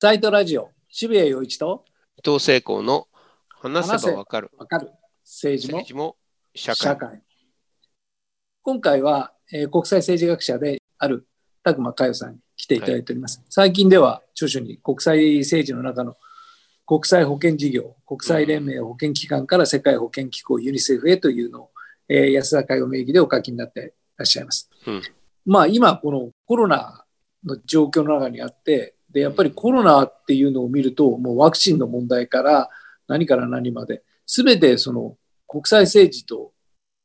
サイトラジオ渋谷陽一と伊藤聖光の話せばわかる。わかる。政治も社会。今回は、えー国際政治学者である拓磨佳代さんに来ていただいております、最近では著書に国際政治の中の国際保健事業国際連盟保健機関から世界保健機構ユニセフへというのを、えー安田佳代名義でお書きになっていらっしゃいます、うん。まあ今このコロナの状況の中にあってでやっぱりコロナっていうのを見るともうワクチンの問題から何から何まで全てその国際政治と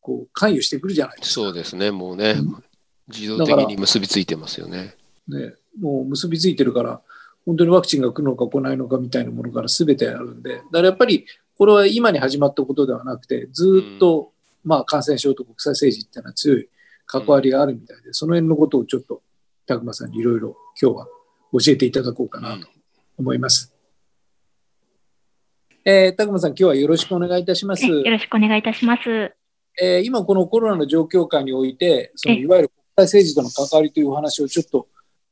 こう関与してくるじゃないですか。そうですね。もうねうん。自動的に結びついてますよね。ね、もう結びついてるから本当にワクチンが来るのか来ないのかみたいなものから全てあるんで。だからやっぱりこれは今に始まったことではなくてずっと、まあ、感染症と国際政治っていうのは強い関わりがあるみたいで、その辺のことをちょっと拓磨さんにいろいろ今日は教えていただこうかなと思います。えー、拓磨さん今日はよろしくお願いいたします。よろしくお願いいたします。えー今このコロナの状況下においてそのえいわゆる国際政治との関わりというお話をちょっと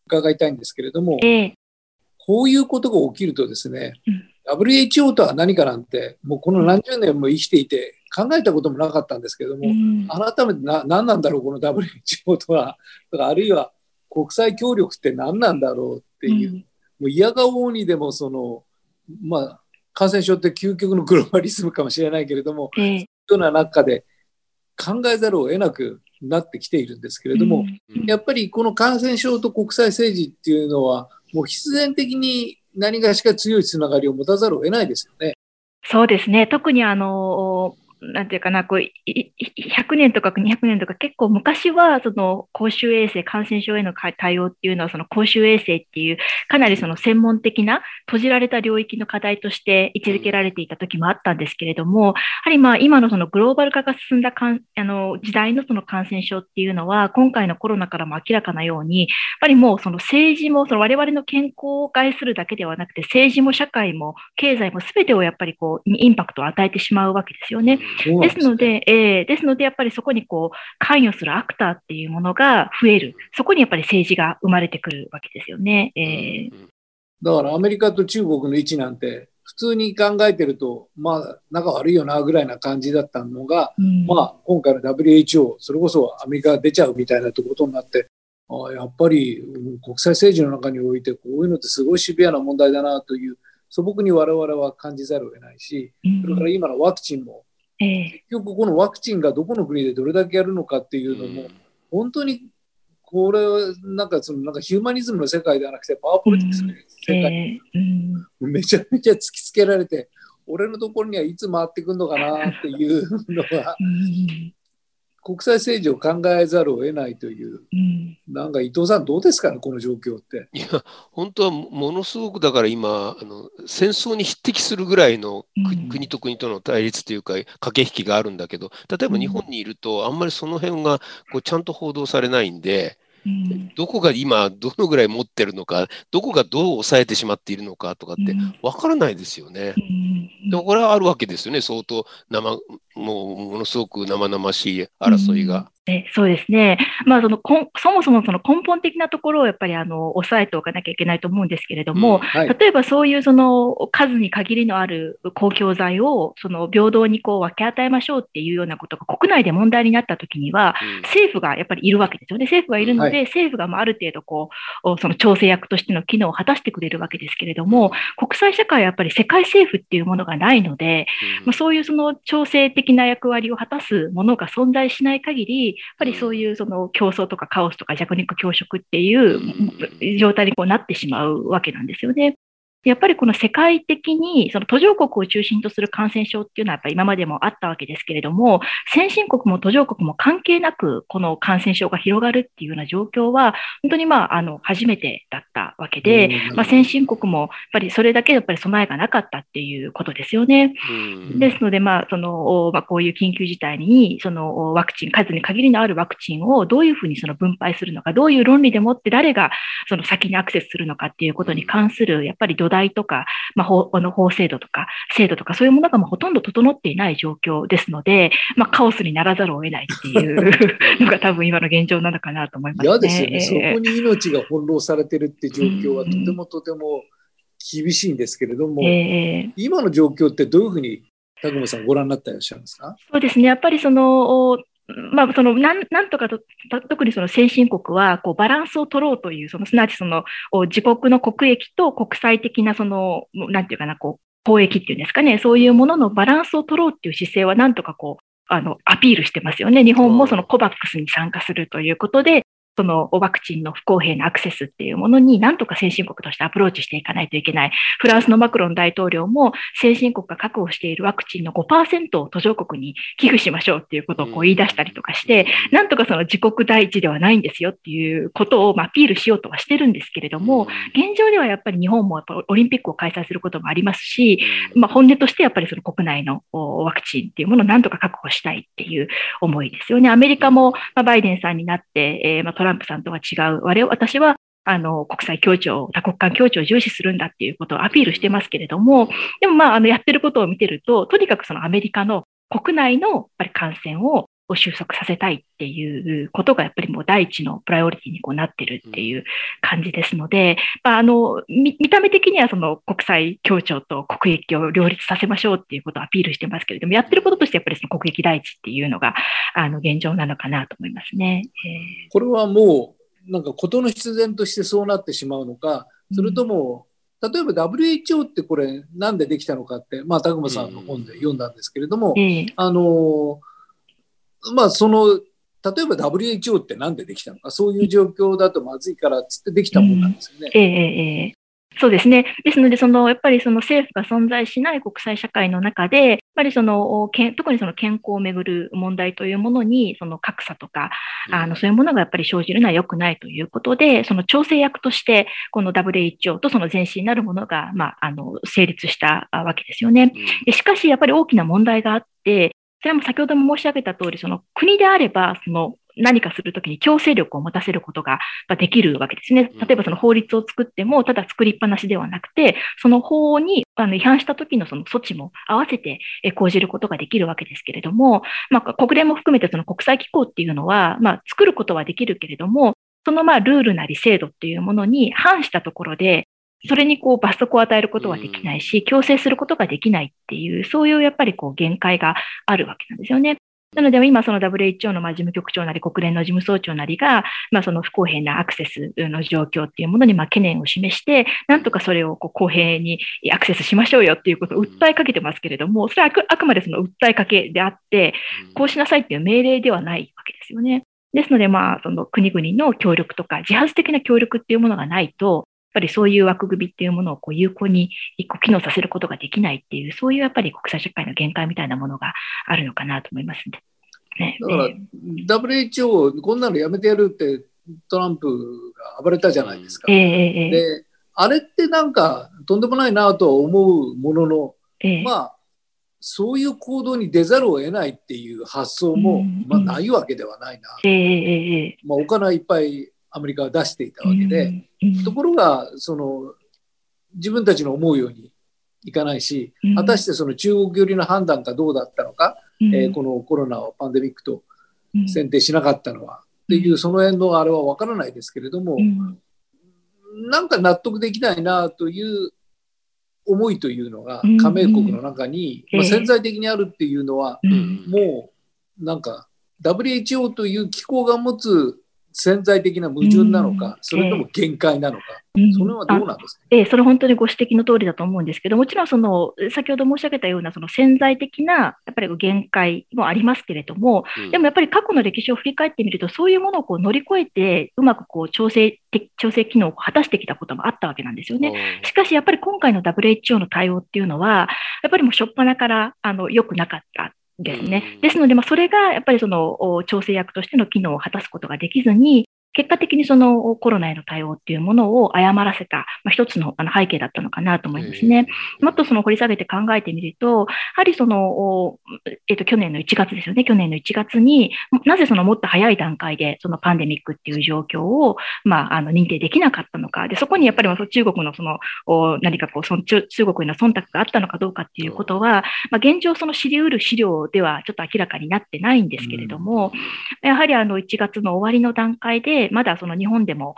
伺いたいんですけれども、ええこういうことが起きるとですね、うん WHO とは何かなんて、もうこの何十年も生きていて考えたこともなかったんですけども、うん改めてな何なんだろう、この WHO とは、だからあるいは国際協力って何なんだろうっていう、もう嫌顔にでもその、まあ、感染症って究極のグローバリズムかもしれないけれども、ええような中で考えざるを得なくなってきているんですけれども、うんやっぱりこの感染症と国際政治っていうのは、もう必然的に何がしか強いつながりを持たざるを得ないですよね。そうですね。特にあの、なんていうかな、こう、100年とか200年とか結構昔は、その公衆衛生、感染症への対応っていうのは、その公衆衛生っていう、かなりその専門的な閉じられた領域の課題として位置づけられていた時もあったんですけれども、やはりまあ今のそのグローバル化が進んだかんあの時代のその感染症っていうのは、今回のコロナからも明らかなように、やっぱりもうその政治も、その我々の健康を害するだけではなくて、政治も社会も経済も全てをやっぱりこう、インパクトを与えてしまうわけですよね。ですので、えーですので、やっぱりそこにこう、関与するアクターっていうものが増える。そこにやっぱり政治が生まれてくるわけですよね。えーだからアメリカと中国の位置なんて、普通に考えてると、まあ、仲悪いよなぐらいな感じだったのが、うん。まあ、今回の WHO、それこそアメリカが出ちゃうみたいなことになって、ああやっぱりうん国際政治の中において、こういうのってすごいシビアな問題だなという、素朴に我々は感じざるを得ないし、それから今のワクチンも、えー結局このワクチンがどこの国でどれだけやるのかっていうのも、本当にこれはなんかそのなんかヒューマニズムの世界ではなくてパワーポリティクスの世界。えーうん。めちゃめちゃ突きつけられて俺のところにはいつ回ってくるのかなっていうのがうん国際政治を考えざるを得ないといううんなんか伊藤さんどうですかねこの状況って。いや本当はもものすごくだから今あの戦争に匹敵するぐらいのくうん国と国との対立というか駆け引きがあるんだけど例えば日本にいるとあんまりその辺がこうちゃんと報道されないんでうんどこが今どのぐらい持ってるのかどこがどう抑えてしまっているのかとかってわからないですよね。うんでこれはあるわけですよね相当生もうものすごく生々しい争いが。えそうですね、まあ、そのそもそもその根本的なところをやっぱりあの抑えておかなきゃいけないと思うんですけれども、うんはい、例えばそういうその数に限りのある公共財をその平等にこう分け与えましょうっていうようなことが国内で問題になったときには、うん。政府がやっぱりいるわけですよね。政府がいるので、は政府がまあある程度こう、おその調整役としての機能を果たしてくれるわけですけれども、国際社会はやっぱり世界政府っていうものがないので、うん。まあ、そういうその調整的な役割を果たすものが存在しない限り、やっぱりそういうその競争とかカオスとか弱肉強食っていう状態にこうなってしまうわけなんですよね。やっぱりこの世界的にその途上国を中心とする感染症っていうのはやっぱり今までもあったわけですけれども、先進国も途上国も関係なくこの感染症が広がるっていうような状況は、本当にまああの初めてだったわけで、うんまあ、先進国もやっぱりそれだけやっぱり備えがなかったっていうことですよね。うんですので、まあそのおまあ、こういう緊急事態にそのおワクチン、数に限りのあるワクチンをどういうふうにその分配するのか、どういう論理でもって誰がその先にアクセスするのかっていうことに関するやっぱり土台とか、まあ、法あの法制度とか制度とかそういうものがもうほとんど整っていない状況ですので、まあ、カオスにならざるを得ないっていう のが多分今の現状なのかなと思いますね。嫌ですよね、えーそこに命が翻弄されてるって状況はとてもとても厳しいんですけれども、えー今の状況ってどういうふうに、高間さんご覧になっていらっしゃるんですか？そうですね。やっぱりその、まあ、そのなんなんとかと、特にその先進国はこうバランスを取ろうという、そのすなわちその自国の国益と国際的なその、なんていうかな、こう、交易っていうんですかね、そういうもののバランスを取ろうっていう姿勢はなんとかこう、あの、アピールしてますよね。日本もそのコバックスに参加するということで、そのワクチンの不公平なアクセスっていうものになんとか先進国としてアプローチしていかないといけない。フランスのマクロン大統領も先進国が確保しているワクチンの5%を途上国に寄付しましょうっていうことをこう言い出したりとかして、なんとかその自国第一ではないんですよっていうことをまあアピールしようとはしてるんですけれども、現状ではやっぱり日本もやっぱオリンピックを開催することもありますし、まあ、本音としてやっぱりその国内のおワクチンっていうものをなんとか確保したいっていう思いですよね。アメリカも、まあ、バイデンさんになって、トラランプさんとは違う、我々私はあの国際協調、多国間協調を重視するんだっていうことをアピールしてますけれども、でもまあ、あのやってることを見てると、とにかくそのアメリカの国内のやっぱり感染を収束させたいっていうことがやっぱりもう第一のプライオリティにこうなってるっていう感じですので、まあ、あの見見た目的にはその国際協調と国益を両立させましょうっていうことをアピールしてますけれども、やってることとしてやっぱりその国益第一っていうのがあの現状なのかなと思いますね。えこれはもう、なんか事の必然としてそうなってしまうのか、それとも、例えば WHO ってこれなんでできたのかって、まあ、高間さんの本で読んだんですけれども、ーえ。ーあのまあその例えば WHO ってなんでできたのかそういう状況だとまずいからっつってできたもんなんですよね。ええええええそうですね。ですので、そのやっぱりその政府が存在しない国際社会の中で、やっぱりそのけん特にその健康をめぐる問題というものに、その格差とか、あのそういうものがやっぱり生じるのは良くないということで、その調整役として、この WHO とその前身になるものが、まあ、あの成立したわけですよね。でしかし、やっぱり大きな問題があって、それも先ほども申し上げた通り、その国であれば、その何かするときに強制力を持たせることができるわけですね。例えばその法律を作っても、ただ作りっぱなしではなくて、その法にあの違反した時のその措置も合わせてえ講じることができるわけですけれども、まあ、国連も含めてその国際機構っていうのは、まあ、作ることはできるけれども、そのまあルールなり制度っていうものに反したところで、それにこう罰則を与えることはできないし、強制することができないっていう、そういうやっぱりこう限界があるわけなんですよね。なので、今、その WHO のまあ事務局長なり、国連の事務総長なりが、まあ、その不公平なアクセスの状況っていうものにまあ懸念を示して、なんとかそれをこう公平にアクセスしましょうよっていうことを訴えかけてますけれども、それはあくあくまでその訴えかけであって、こうしなさいっていう命令ではないわけですよね。ですので、まあ、その国々の協力とか、自発的な協力っていうものがないと、ぱりそういう枠組みっていうものをこう有効にこう機能させることができないっていう、そういうやっぱり国際社会の限界みたいなものがあるのかなと思いますね。だから、WHO、こんなのやめてやるってトランプが暴れたじゃないですか。えええで、あれってなんかとんでもないなとは思うものの、ええまあ、そういう行動に出ざるを得ないっていう発想も、うんまあ、ないわけではないな。ええええまあ、お金はいっぱいアメリカは出していたわけで、うんところが、その、自分たちの思うようにいかないしうん、果たしてその中国寄りの判断かどうだったのか、うん。えーこのコロナをパンデミックとうん。選定しなかったのは、っていう、その辺のあれは分からないですけれども、うん。なんか納得できないなという思いというのがうん。加盟国の中に、ええまあ、潜在的にあるっていうのは、うん。もうなんか WHO という機構が持つ潜在的な矛盾なのうん。か、それとも限界なのか、うん。それはどうなんですか、ええ、それ本当にご指摘の通りだと思うんですけど、もちろんその、先ほど申し上げたようなその潜在的なやっぱり限界もありますけれども、でもやっぱり過去の歴史を振り返ってみると、そういうものをこう乗り越えて、うまくこう調整的、調整機能を果たしてきたこともあったわけなんですよね。しかし、やっぱり今回の WHO の対応っていうのは、やっぱりもう初っ端からあの良くなかった。ですねう。んですので、まあ、それがやっぱりそのお調整役としての機能を果たすことができずに、結果的にそのコロナへの対応っていうものを誤らせた、まあ、一つのあの背景だったのかなと思いますね。もっとその掘り下げて考えてみると、やはりその、おえっ、と、去年の1月ですよね。去年の1月に、なぜそのもっと早い段階でそのパンデミックっていう状況を、まあ、あの、認定できなかったのか。で、そこにやっぱりまあ中国のその、お何かこう、その中中国への忖度があったのかどうかっていうことは、まあ、現状その知り得る資料ではちょっと明らかになってないんですけれども、やはりあの1月の終わりの段階で、で、まだその日本でも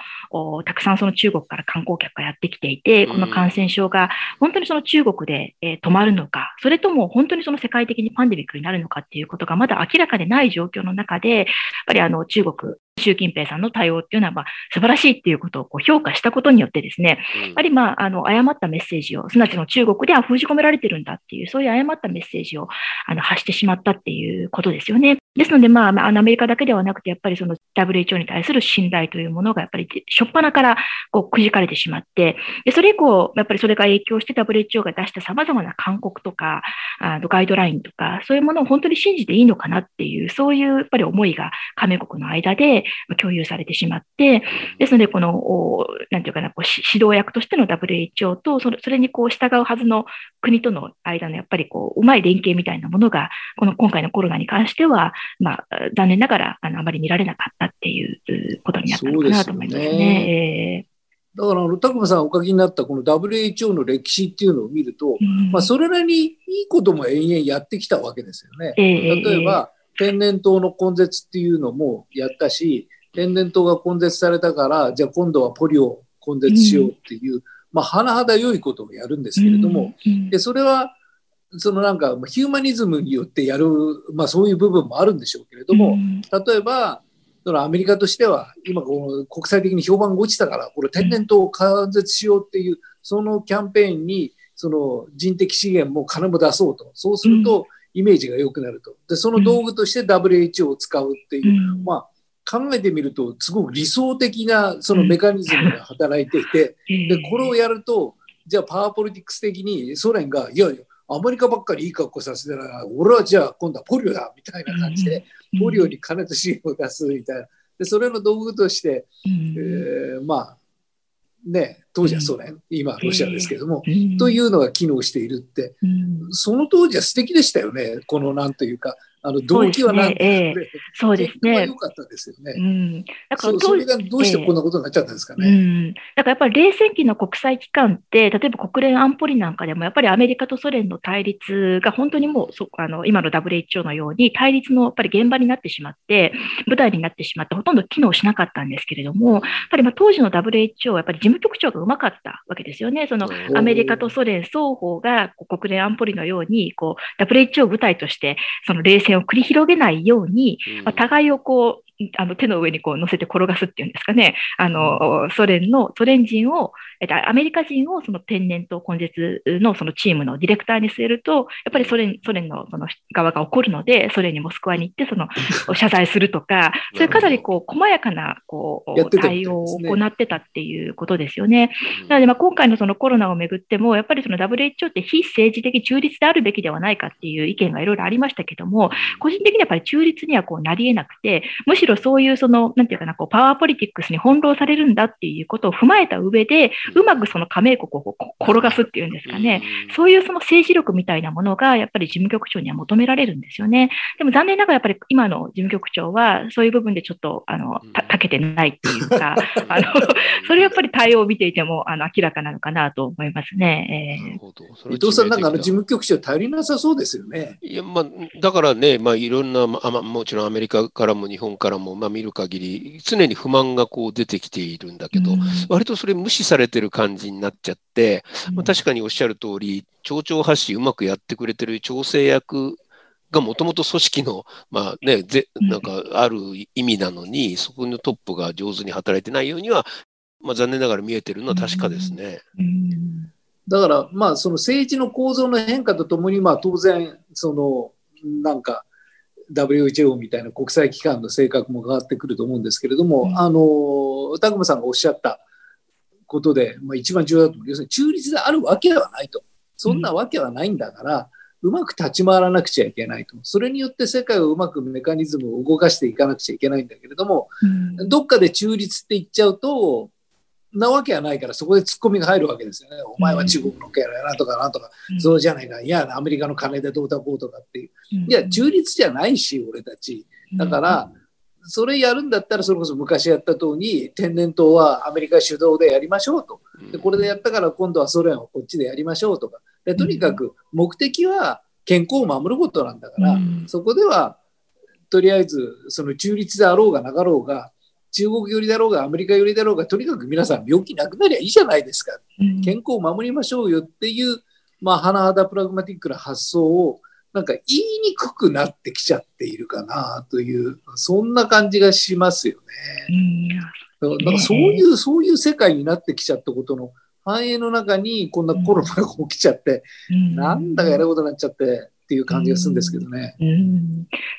たくさんその中国から観光客がやってきていて、この感染症が本当にその中国で、え止まるのか、それとも本当にその世界的にパンデミックになるのかっていうことがまだ明らかでない状況の中で、やっぱりあの中国習近平さんの対応っていうのは、まあ、素晴らしいっていうことをこう評価したことによってですね、やっぱり、まあ、あの、誤ったメッセージを、すなわちの中国では封じ込められてるんだっていう、そういう誤ったメッセージをあの発してしまったっていうことですよね。ですので、まあ、あのアメリカだけではなくて、やっぱりその WHO に対する信頼というものが、やっぱり、初っ端からこうくじかれてしまって、でそれ以降、やっぱりそれが影響して WHO が出した様々な勧告とか、あのガイドラインとか、そういうものを本当に信じていいのかなっていう、そういうやっぱり思いが加盟国の間で共有されてしまって、ですので、この、なんていうかな、こう指導役としての WHO と、それそれにこう従うはずの国との間のやっぱりこう、うまい連携みたいなものが、この今回のコロナに関しては、まあ、残念ながら、あの、あまり見られなかったっていうことになったのかなと思いますね。だから、あの、拓磨さんお書きになったこの WHO の歴史っていうのを見ると、うん、まあ、それなりにいいことも延々やってきたわけですよね。例えば、天然痘の根絶っていうのもやったし、天然痘が根絶されたから、じゃあ今度はポリオを根絶しようっていう、うん、まあ、甚だ良いことをやるんですけれども、うん、でそれは、そのなんかヒューマニズムによってやる、まあ、そういう部分もあるんでしょうけれども、例えば、そのアメリカとしては、今この国際的に評判が落ちたから、これ天然痘を根絶しようっていう、そのキャンペーンに、その人的資源も金も出そうと。そうすると、イメージが良くなると。で、その道具として WHO を使うっていう、まあ、考えてみると、すごく理想的なそのメカニズムが働いていて、で、これをやると、じゃあパワーポリティクス的にソ連が、いやいや、アメリカばっかりいい格好させてなら、俺はじゃあ今度はポリオだみたいな感じで、ポリオに金と資源を出すみたいな。で、それの道具として、えー、まあ、ね、当時はソ連、今はロシアですけども、というのが機能しているって、その当時は素敵でしたよね、このなんというか、あの動機はなんで、そうですね。良かったですよね。うん。だからそれがどうしてこんなことになっちゃったんですかね。うん。だからやっぱり冷戦期の国際機関って、例えば国連安保理なんかでも、やっぱりアメリカとソ連の対立が本当にもうそあの今の WHO のように対立のやっぱり現場になってしまって、舞台になってしまって、ほとんど機能しなかったんですけれども、やっぱりまあ当時の WHO はやっぱり事務局長がうまかったわけですよね。そのアメリカとソ連双方が国連安保理のように、こう WHO を舞台として、その冷戦を繰り広げないように、まあ、互いをこうあの手の上にこう乗せて転がすっていうんですかね、あのソ連の、ソ連人を、えっと、アメリカ人をその天然痘根絶のそのチームのディレクターに据えると、やっぱりソ連ソ連のその側が怒るので、ソ連にモスクワに行ってその謝罪するとか、そういうかなりこう細やかなこう対応を行ってたっていうことですよね。なので、まあ、今回のそのコロナをめぐっても、やっぱりその WHO って非政治的中立であるべきではないかっていう意見がいろいろありましたけども、個人的にはやっぱり中立にはこうなり得なくて、むしろそういうその、なんていうかな、こう、パワーポリティックスに翻弄されるんだっていうことを踏まえた上で、うまくその加盟国を転がすっていうんですかね、そういうその政治力みたいなものが、やっぱり事務局長には求められるんですよね。でも残念ながらやっぱり今の事務局長は、そういう部分でちょっと、あの、た、たけてないっていうか、あの、それやっぱり対応を見ていても、あの、明らかなのかなと思いますね。えー、伊藤さん、な。んかあの事務局長頼りなさそうですよね。いや、まあ、だからね、まあ、いろんな、まあ、もちろんアメリカからも日本からも、まあ、見る限り、常に不満がこう出てきているんだけど、うん、割とそれ無視されてる感じになっちゃって、まあ、確かにおっしゃる通り、町長発信うまくやってくれてる調整役がもともと組織の、まあね、ぜなんかある意味なのに、そこのトップが上手に働いてないようには、まあ、残念ながら見えてるのは確かですね。だから、まあ、その政治の構造の変化とともに、まあ、当然、その、なんか、WHO みたいな国際機関の性格も変わってくると思うんですけれども、うん、あの、拓磨さんがおっしゃったことで、まあ、一番重要だと思う。要するに中立であるわけではないと。そんなわけはないんだから、うん、うまく立ち回らなくちゃいけないと。それによって世界をうまくメカニズムを動かしていかなくちゃいけないんだけれども、うん、どっかで中立って言っちゃうと、なわけはないから、そこでツッコミが入るわけですよね。お前は中国のキャラやなとかなんとか、そうじゃないか。いや、アメリカの金でどうだこうとかっていう。いや、中立じゃないし、俺たち。だから、それやるんだったら、それこそ昔やった通り、天然痘はアメリカ主導でやりましょうと。でこれでやったから今度はソ連をこっちでやりましょうとか。でとにかく目的は健康を守ることなんだから、そこではとりあえずその中立であろうがなかろうが中国寄りだろうがアメリカ寄りだろうがとにかく皆さん病気なくなりゃいいじゃないですか、健康を守りましょうよっていう、まあ、甚だプラグマティックな発想をなんか言いにくくなってきちゃっているかなという、そんな感じがしますよね。だからそういう、そういう世界になってきちゃったことの繁栄の中にこんなコロナが起きちゃって、なんだかやることになっちゃってっていう感じがするんですけどね。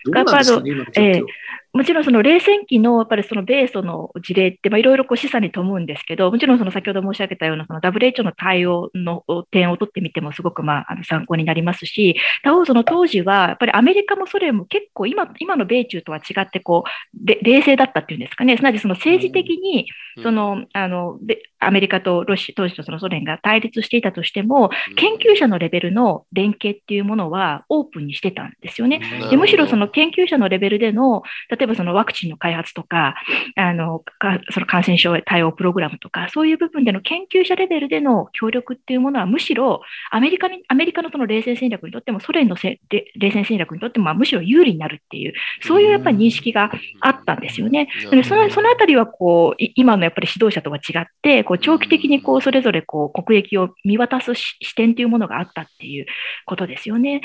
どうなんですかね、今の状況。もちろんその冷戦期のやっぱりその米ソの事例っていろいろ示唆に富むんですけど、もちろんその先ほど申し上げたようなその WHO の対応の点を取ってみてもすごくまああの参考になりますし、他方その当時はやっぱりアメリカもソ連も結構今今の米中とは違ってこう冷静だったっていうんですかね、すなわちその政治的にその、あのアメリカとロシア当時のそのソ連が対立していたとしても、研究者のレベルの連携っていうものはオープンにしてたんですよね。でむしろその研究者のレベルでの例えばそのワクチンの開発とか、あのその感染症対応プログラムとか、そういう部分での研究者レベルでの協力っていうものは、むしろアメリカにアメリカのその冷戦戦略にとっても、ソ連のせ冷戦戦略にとっても、むしろ有利になるっていう、そういうやっぱり認識があったんですよね。でそのそのあたりはこう今のやっぱり指導者とは違って、こう長期的にこうそれぞれこう国益を見渡す視点というものがあったっていうことですよね。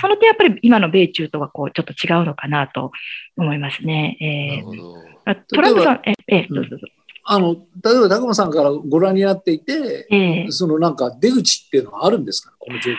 その点やっぱり今の米中とはこうちょっと違うのかなと思いますね。えー、トランプさん、え、え、どうぞどうぞ。あの、例えば、高間さんからご覧になっていて、えー、そのなんか出口っていうのはあるんですか、この状況。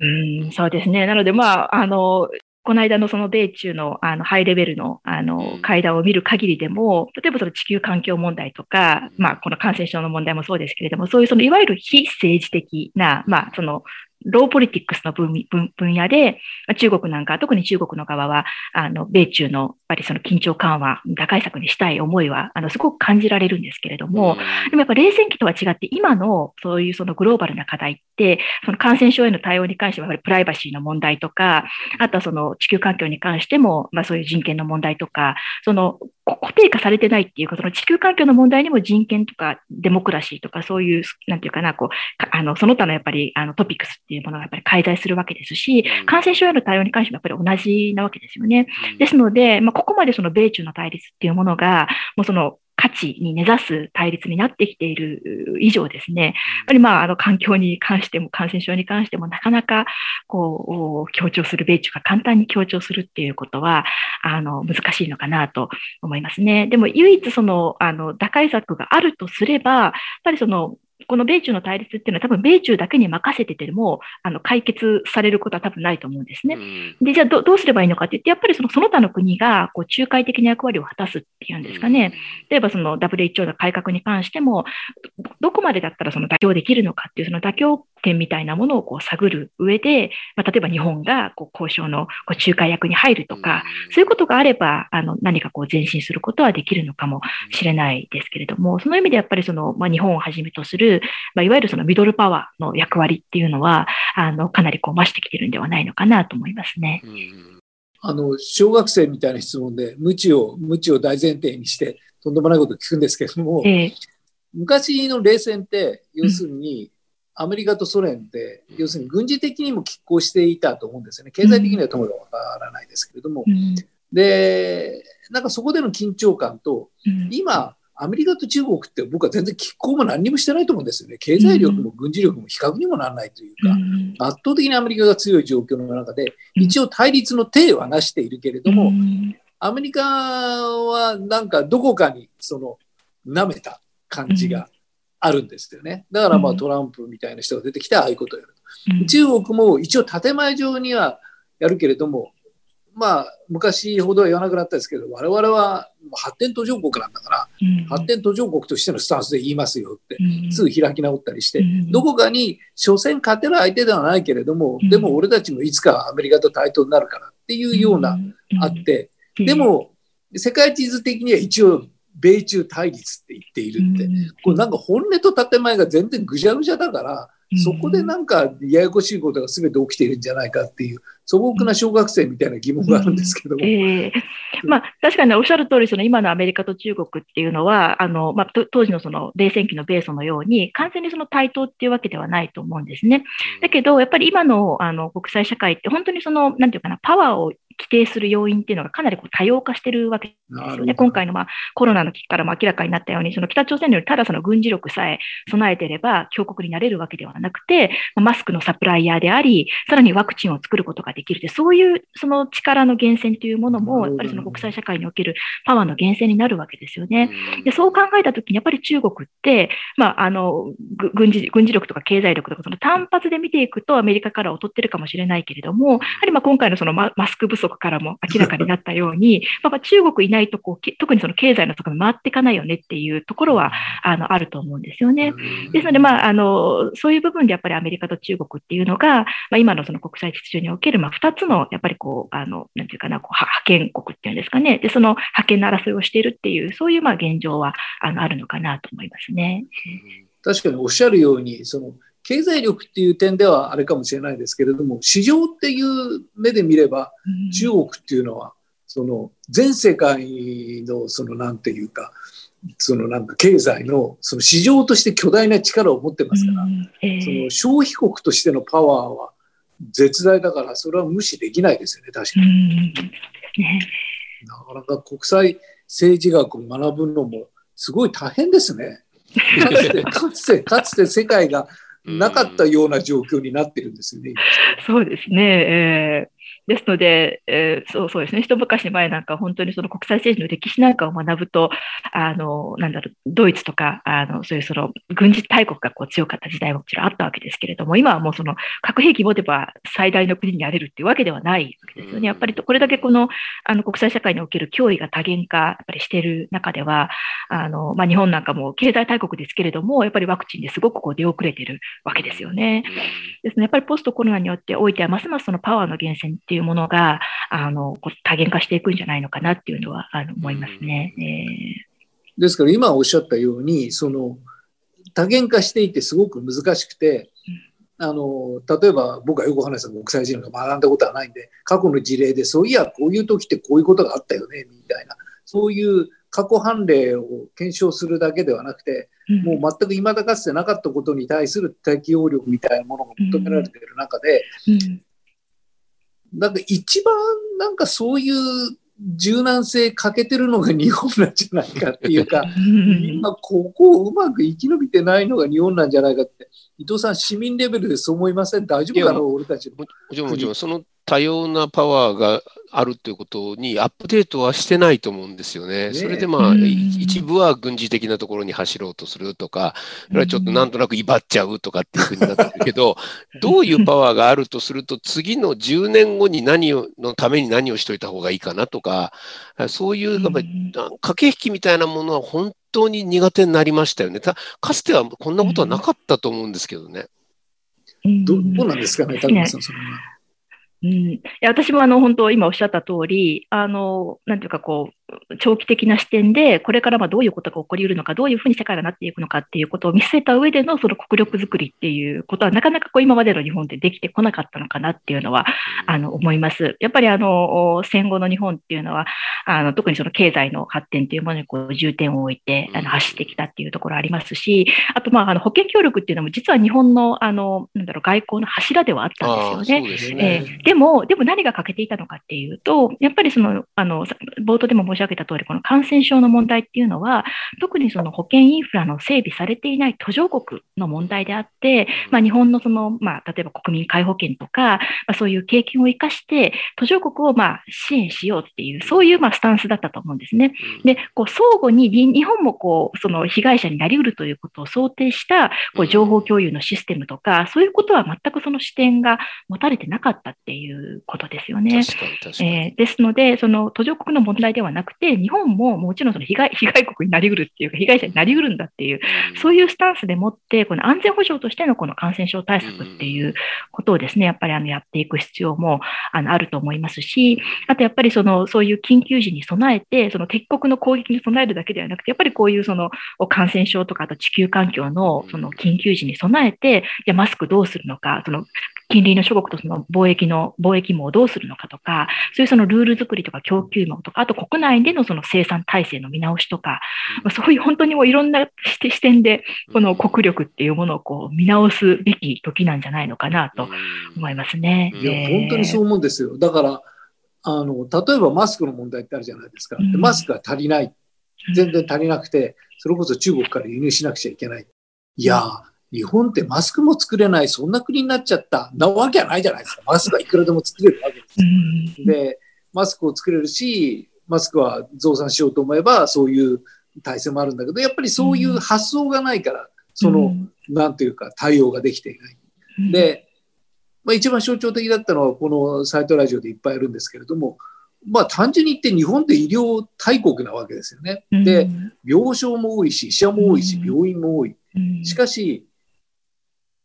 うん、そうですね。なので、まあ、あの、この間のその米中のあのハイレベルのあの会談を見る限りでも、例えばその地球環境問題とか、まあ、この感染症の問題もそうですけれども、そういうそのいわゆる非政治的な、まあ、そのローポリティックスの分分野で、中国なんか、特に中国の側は、あの、米中の、やっぱりその緊張緩和、打開策にしたい思いは、あの、すごく感じられるんですけれども、でもやっぱ冷戦期とは違って、今のそういうそのグローバルな課題って、その感染症への対応に関しては、やっぱりプライバシーの問題とか、あとはその地球環境に関しても、まあそういう人権の問題とか、その固定化されてないっていうか、その地球環境の問題にも人権とかデモクラシーとか、そういう、なんていうかな、こう、あの、その他のやっぱりあのトピックスっていうものがやっぱり介在するわけですし、感染症への対応に関してもやっぱり同じなわけですよね。ですので、まあ、ここまでその米中の対立っていうものが、もうその価値に根ざす対立になってきている以上ですね、やっぱりまあ、あの環境に関しても感染症に関してもなかなかこう強調する、米中が簡単に強調するっていうことはあの難しいのかなと思いますね。でも唯一そのあの打開策があるとすれば、やっぱりそのこの米中の対立っていうのは多分米中だけに任せててもあの解決されることは多分ないと思うんですね。で、じゃあどうすればいいのかって言って、やっぱりそのその他の国がこう仲介的な役割を果たすっていうんですかね。例えばその WHO の改革に関しても、どこまでだったらその妥協できるのかっていうその妥協点みたいなものをこう探る上で、まあ、例えば日本がこう交渉のこう仲介役に入るとか、そういうことがあれば、あの何かこう前進することはできるのかもしれないですけれども、その意味でやっぱりその、まあ、日本をはじめとする、まあ、いわゆるそのミドルパワーの役割っていうのは、あのかなりこう増してきてるんではないのかなと思いますね。あの小学生みたいな質問で無知を無知を大前提にしてとんでもないことを聞くんですけれども、え。昔の冷戦って要するに、アメリカとソ連って、要するに軍事的にも拮抗していたと思うんですよね。経済的にはともかくわからないですけれども。うん、で、なんかそこでの緊張感と、今、アメリカと中国って僕は全然拮抗も何にもしてないと思うんですよね。経済力も軍事力も比較にもならないというか、圧倒的にアメリカが強い状況の中で、一応対立の体はなしているけれども、アメリカはなんかどこかにその舐めた感じがあるんですよね。だからまあトランプみたいな人が出てきてああいうことをやる。中国も一応建前上にはやるけれども、まあ昔ほどは言わなくなったですけど、我々は発展途上国なんだから、発展途上国としてのスタンスで言いますよって、すぐ開き直ったりして、どこかに所詮勝てる相手ではないけれども、でも俺たちもいつかアメリカと対等になるからっていうようなあって、でも世界地図的には一応米中対立って言っているって、これなんか本音と建前が全然ぐちゃぐちゃだから、そこでなんかややこしいことが全て起きているんじゃないかっていう素朴な小学生みたいな疑問があるんですけども。えー、まあ、確かにおっしゃる通り、その今のアメリカと中国っていうのは、あのまあ、当時のその冷戦期の米ソのように、完全にその対等っていうわけではないと思うんですね。だけど、やっぱり今のあの国際社会って、本当にその、なんていうかな、パワーを定する要因っていうのがかなりこう多様化してるわけですよね。今回の、まあ、コロナの危機からも明らかになったように、その北朝鮮のようにただその軍事力さえ備えていれば強国になれるわけではなくて、マスクのサプライヤーであり、さらにワクチンを作ることができるで、そういうその力の源泉というものも、やっぱりその国際社会におけるパワーの源泉になるわけですよね。でそう考えたときに、やっぱり中国って、まあ、あの軍事軍事力とか経済力とか、その単発で見ていくとアメリカから劣ってるかもしれないけれども、やはりまあ今回のそのマスク不足からも明らかになったように、まあ、中国いないとこう、特にその経済のところ回っていかないよねっていうところはあのあると思うんですよね。ですので、まあ、あのそういう部分でやっぱりアメリカと中国っていうのが、まあ、今のその国際秩序におけるまあ2つのやっぱりこう、あのなんていうかな、こう覇権国っていうんですかね、でその覇権の争いをしているっていう、そういうまあ現状はあのあるのかなと思いますね。確かにおっしゃるように、その経済力っていう点ではあれかもしれないですけれども、市場っていう目で見れば、中国っていうのは、その全世界のそのなんていうか、そのなんか経済のその市場として巨大な力を持ってますから、その消費国としてのパワーは絶大だから、それは無視できないですよね、確かに。なかなか国際政治学を学ぶのもすごい大変ですね。かつて、かつて、かつて世界がなかったような状況になってるんですよね。そうですね。えーですので、えー、そうそうですね、一昔前なんか本当にその国際政治の歴史なんかを学ぶと、あのなんだろうドイツとかあのそういうその軍事大国がこう強かった時代ももちろんあったわけですけれども、今はもうその核兵器持てば最大の国になれるっていうわけではないわけですよね。やっぱりこれだけこのあの国際社会における脅威が多元化やっぱりしている中では、あのまあ、日本なんかも経済大国ですけれども、やっぱりワクチンですごくこう出遅れてるわけですよね。ですね、やっぱりポストコロナによっておいては、ますますそのパワーの源泉っていうものが、あの、多元化していくんじゃないのかなっていうのは、あの、思いますね。えー、ですから今おっしゃったように、その、多元化していてすごく難しくて、あの例えば僕は横浜さん国際人が学んだことはないんで過去の事例でそういやこういう時ってこういうことがあったよねみたいなそういう過去判例を検証するだけではなくて、もう全く未だかつてなかったことに対する適応力みたいなものが求められている中で、なんか一番なんかそういう柔軟性欠けてるのが日本なんじゃないかっていうか、今ここをうまく生き延びてないのが日本なんじゃないかって、伊藤さん、市民レベルでそう思いません？大丈夫かな、俺たちも。もちろん、もちろん、その多様なパワーがあるということにアップデートはしてないと思うんですよね。それでまあ、一部は軍事的なところに走ろうとするとか、それはちょっとなんとなく威張っちゃうとかっていうふうになってるけど、どういうパワーがあるとすると、次の10年後に何をのために何をしといた方がいいかなとか、そういうやっぱり駆け引きみたいなものは本当に苦手になりましたよね。かつてはこんなことはなかったと思うんですけどね。どどうなんですかね、田中さん、それは。うん、いや私もあの本当、今おっしゃった通り、あのなんていうかこう、長期的な視点で、これからまどういうことが起こりうるのか、どういうふうに世界がなっていくのかっていうことを見据えた上でのその国力づくりっていうことは、なかなかこう今までの日本でできてこなかったのかなっていうのはあの思います。やっぱりあの戦後の日本っていうのは、あの特にその経済の発展というものにこう重点を置いてあの走ってきたっていうところありますし、あとまああの保険協力っていうのも実は日本のあのなんだろう外交の柱ではあったんですよね。でねえー、でも、でも何が欠けていたのかっていうと、やっぱりそのあの冒頭でも申し上げた通り、この感染症の問題っていうのは、特にその保健インフラの整備されていない途上国の問題であって、まあ、日本のその、まあ、例えば国民皆保険とか、まあ、そういう経験を生かして、途上国をまあ支援しようっていう、そういうまあスタンスだったと思うんですね。で、こう相互に日本もこうその被害者になりうるということを想定したこう情報共有のシステムとか、そういうことは全くその視点が持たれてなかったっていうことですよね。えー、ですので、その途上国の問題ではなくて、日本ももちろんその被害 被害国になりうるっていうか、被害者になりうるんだっていう、そういうスタンスでもって、この安全保障としてのこの感染症対策っていうことをですね、やっぱりあのやっていく必要もあのあると思いますし、あとやっぱりそのそういう緊急時に備えて、その敵国の攻撃に備えるだけではなくて、やっぱりこういうその感染症とか、あと地球環境のその緊急時に備えて、じゃマスクどうするのか、その近隣の諸国とその貿易の、貿易網をどうするのかとか、そういうそのルール作りとか供給網とか、あと国内でのその生産体制の見直しとか、まあ、そういう本当にもういろんな視点で、この国力っていうものをこう見直すべき時なんじゃないのかなと思いますね。いや、本当にそう思うんですよ。だから、あの、例えばマスクの問題ってあるじゃないですか。でマスクが足りない。全然足りなくて、それこそ中国から輸入しなくちゃいけない。いやー、日本ってマスクも作れない、そんな国になっちゃった。なわけはないじゃないですか。マスクはいくらでも作れるわけです。で、マスクを作れるし、マスクは増産しようと思えば、そういう体制もあるんだけど、やっぱりそういう発想がないから、その、なんていうか、対応ができていない。で、まあ、一番象徴的だったのは、このサイトラジオでいっぱいあるんですけれども、まあ、単純に言って日本って医療大国なわけですよね。で、病床も多いし、医者も多いし、病院も多い。しかし、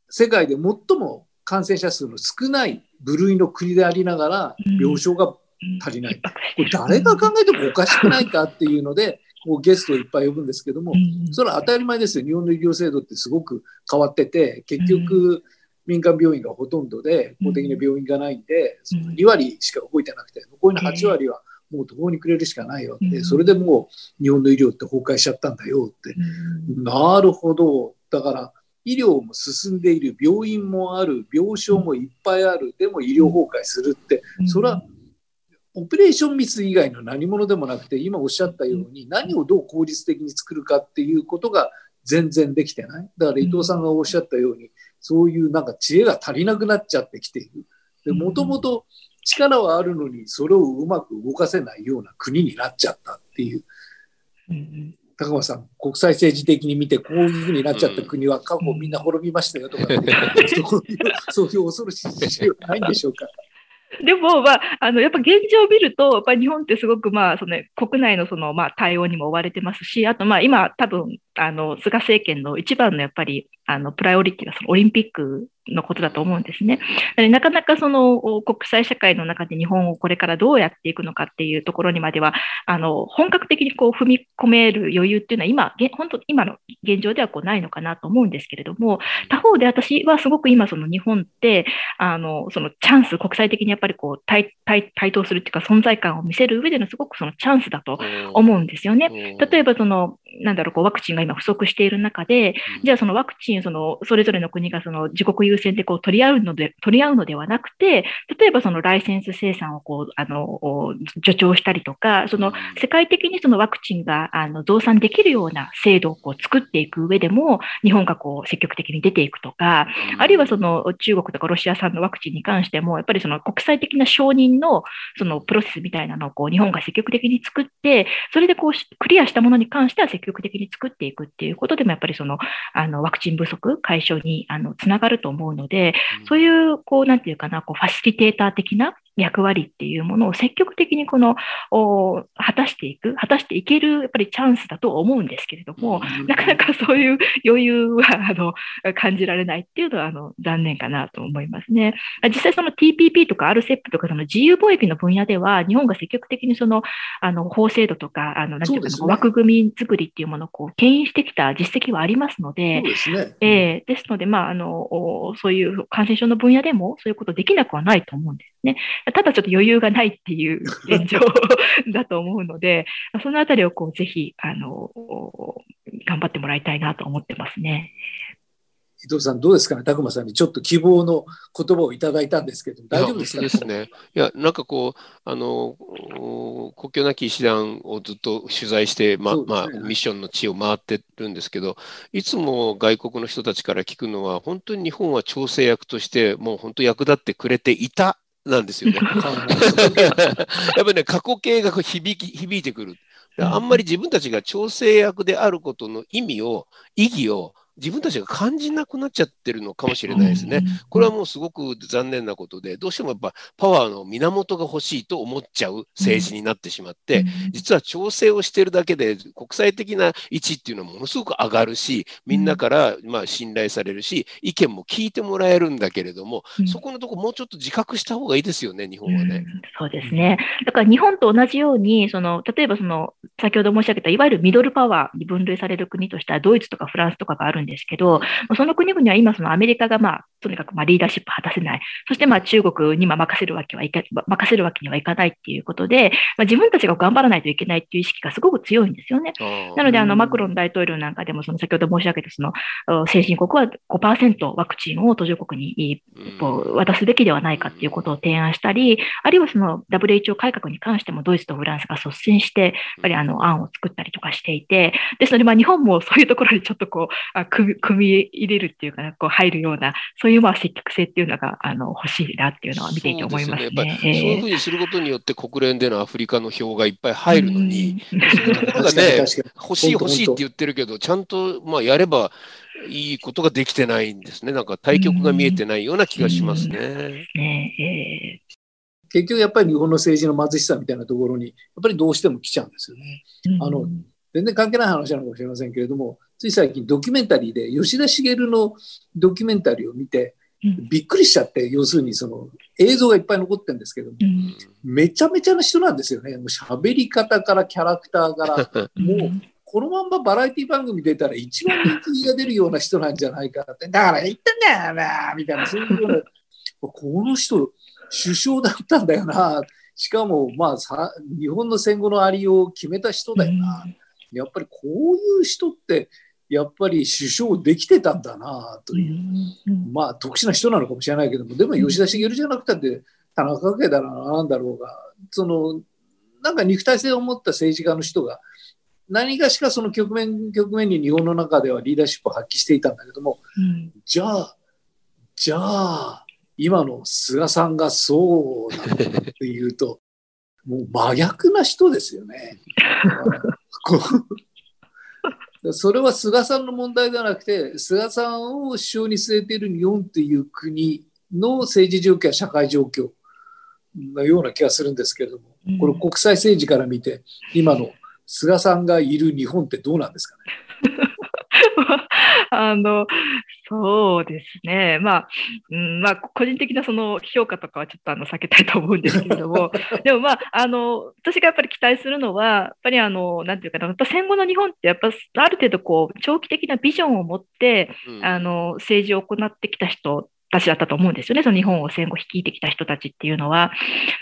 世界で最も感染者数の少ない部類の国でありながら、病床が足りない。これ誰が考えてもおかしくないかっていうので、こうゲストをいっぱい呼ぶんですけども、それは当たり前ですよ。日本の医療制度ってすごく変わってて、結局、民間病院がほとんどで、公的な病院がないんで、その2割しか動いてなくて、残りの8割はもう途方に暮れるしかないよって、それでもう日本の医療って崩壊しちゃったんだよって。なるほど。だから、医療も進んでいる、病院もある、病床もいっぱいある、でも医療崩壊するって、それはオペレーションミス以外の何者でもなくて、今おっしゃったように、何をどう効率的に作るかっていうことが全然できてない。だから伊藤さんがおっしゃったように、そういうなんか知恵が足りなくなっちゃってきている。で、もともと力はあるのに、それをうまく動かせないような国になっちゃったっていう。高松さん、国際政治的に見て、こういうふうになっちゃった国は過去みんな滅びましたよとか、そういう恐ろしい事情ないんでしょうか？でも、まあ、あのやっぱ現状を見ると、やっぱ日本ってすごく、まあその国内のその、まあ、対応にも追われてますし、あとまあ今、多分あの菅政権の一番のやっぱりあのプライオリティがそのオリンピックのことだと思うんですね。なかなかその国際社会の中で日本をこれからどうやっていくのかっていうところにまでは、あの本格的にこう踏み込める余裕っていうのは今、本当今の現状ではこうないのかなと思うんですけれども、他方で私はすごく今その日本って、あのそのチャンス、国際的にやっぱりこう対対対等するっていうか存在感を見せる上でのすごくそのチャンスだと思うんですよね。例えばそのなんだろう、こうワクチンが今不足している中で、じゃあそのワクチン、そのそれぞれの国がその自国優先でこう取り合うので、取り合うのではなくて、例えばそのライセンス生産をこう、あの、助長したりとか、その世界的にそのワクチンがあの増産できるような制度をこう作っていく上でも、日本がこう積極的に出ていくとか、あるいはその中国とかロシア産のワクチンに関しても、やっぱりその国際的な承認のそのプロセスみたいなのをこう日本が積極的に作って、それでこうクリアしたものに関しては積極的に作っていくっていうことでも、やっぱりそのあのワクチン不足解消にあのつながると思うので、そういう、こう、なんていうかな、こう、ファシリテーター的な役割っていうものを積極的にこの、果たしていく、果たしていける、やっぱりチャンスだと思うんですけれども、なかなかそういう余裕は、あの、感じられないっていうのは、あの、残念かなと思いますね。実際その TPP とか RCEP とか、その自由貿易の分野では、日本が積極的にその、あの、法制度とか、あの、なんていうか、ね、枠組み作りっていうものをこう、牽引してきた実績はありますので、ですね。えー、ですので、まあ、あの、そういう感染症の分野でも、そういうことできなくはないと思うんですね。ただちょっと余裕がないっていう現状だと思うので、そのあたりをこうぜひ、あの、頑張ってもらいたいなと思ってますね。伊藤さん、どうですかね、拓磨さんにちょっと希望の言葉をいただいたんですけど、大丈夫ですかですね。いや、なんかこう、あの、国境なき医師団をずっと取材して、ま、ね、まあ、ミッションの地を回ってるんですけど、いつも外国の人たちから聞くのは、本当に日本は調整役として、もう本当役立ってくれていたなんですよね。やっぱりね、過去形が響き、響いてくる。あんまり自分たちが調整役であることの意味を、意義を自分たちが感じなくなっちゃってるのかもしれないですね。これはもうすごく残念なことで、どうしてもやっぱパワーの源が欲しいと思っちゃう政治になってしまって、実は調整をしてるだけで国際的な位置っていうのはものすごく上がるし、みんなからまあ信頼されるし、意見も聞いてもらえるんだけれども、そこのとこもうちょっと自覚した方がいいですよね、日本はね。そうですね。だから日本と同じように、その例えばその先ほど申し上げたいわゆるミドルパワーに分類される国としてはドイツとかフランスとかがあるんですけど、その国々は今、そのアメリカがまあとにかくまあリーダーシップ果たせない。そしてまあ中国にま任せるわけはいか、任せるわけにはいかないっていうことで、まあ、自分たちが頑張らないといけないっていう意識がすごく強いんですよね。なので、あの、マクロン大統領なんかでも、その先ほど申し上げた、その、先進国は5%ワクチンを途上国に渡すべきではないかっていうことを提案したり、あるいはその WHO 改革に関してもドイツとフランスが率先して、やっぱりあの案を作ったりとかしていて、ですので、まあ日本もそういうところにちょっとこう、組み入れるっていうか、こう入るような、そういうまあ積極性っていうのがあの欲しいなっていうのは見ていて思いますね。そう、ね、そういうふうにすることによって国連でのアフリカの票がいっぱい入るのに、なんかね、欲しい欲しいって言ってるけど、ちゃんとまあやればいいことができてないんですね。なんか対局が見えてないような気がしますね。ね結局やっぱり日本の政治の貧しさみたいなところに、やっぱりどうしても来ちゃうんですよね。あの全然関係ない話なのかもしれませんけれども、つい最近ドキュメンタリーで吉田茂のドキュメンタリーを見て、びっくりしちゃって、要するにその映像がいっぱい残ってるんですけども、めちゃめちゃな人なんですよね。もう喋り方からキャラクターから、もうこのまんまバラエティ番組出たら一番人気が出るような人なんじゃないかって、だから言ってんだよな、みたいな、そういうような、この人、首相だったんだよな、しかも、まあさ、日本の戦後のありようを決めた人だよな。やっぱりこういう人って、やっぱり首相できてたんだなという、まあ特殊な人なのかもしれないけども、でも吉田茂じゃなくたって、田中家だな、なんだろうが、その、なんか肉体性を持った政治家の人が、何がしかその局面、局面に日本の中ではリーダーシップを発揮していたんだけども、うん、じゃあ、じゃあ、今の菅さんがそうなのっていうと、もう真逆な人ですよね。それは菅さんの問題ではなくて、菅さんを首相に据えている日本という国の政治状況や社会状況のような気がするんですけれども、これ国際政治から見て、今の菅さんがいる日本ってどうなんですかね？あのそうですね、まあ、うんまあ、個人的なその評価とかはちょっとあの避けたいと思うんですけれども、でもまあ、あの私がやっぱり期待するのは、やっぱりあの、なんていうかな、やっぱ戦後の日本って、やっぱある程度こう、長期的なビジョンを持って、うん、あの政治を行ってきた人たちだったと思うんですよね、その日本を戦後率いてきた人たちっていうのは。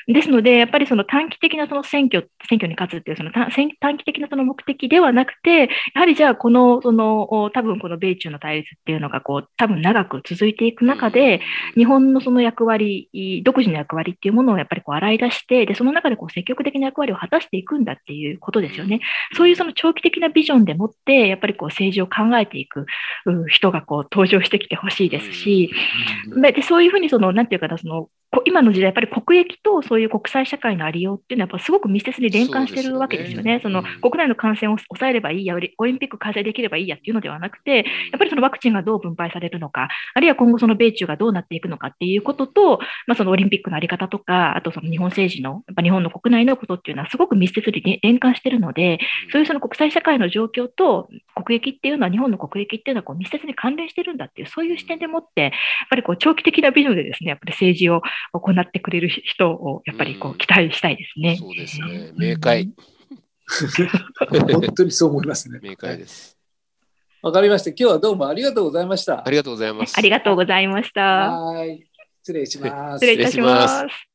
ですので、やっぱりその短期的なその選挙、選挙に勝つっていうその短期的なその目的ではなくて、やはりじゃあこの、その、多分この米中の対立っていうのがこう、多分長く続いていく中で、日本のその役割、独自の役割っていうものをやっぱりこう洗い出して、で、その中でこう積極的な役割を果たしていくんだっていうことですよね。そういうその長期的なビジョンでもって、やっぱりこう政治を考えていく人がこう登場してきてほしいですし、でそういうふうにその、なんていうかな、その今の時代、やっぱり国益とそういう国際社会のありようっていうのは、やっぱすごく密接に連関してるわけですよね。そ、ね、の、国内の感染を抑えればいいや、オリンピック開催できればいいやっていうのではなくて、やっぱりそのワクチンがどう分配されるのか、あるいは今後その米中がどうなっていくのかっていうことと、まあ、そのオリンピックのあり方とか、あとその日本政治の、やっぱ日本の国内のことっていうのはすごく密接に連関してるので、そういうその国際社会の状況と国益っていうのは、日本の国益っていうのはこう密接に関連してるんだっていう、そういう視点でもって、やっぱりこう長期的なビジョンでですね、やっぱり政治を行ってくれる人をやっぱりこう期待したいですね。そうですね。明快。本当にそう思いますね。明快です。わかりました。今日はどうもありがとうございました。ありがとうございます。ありがとうございました。はい。失礼します。失礼いたします。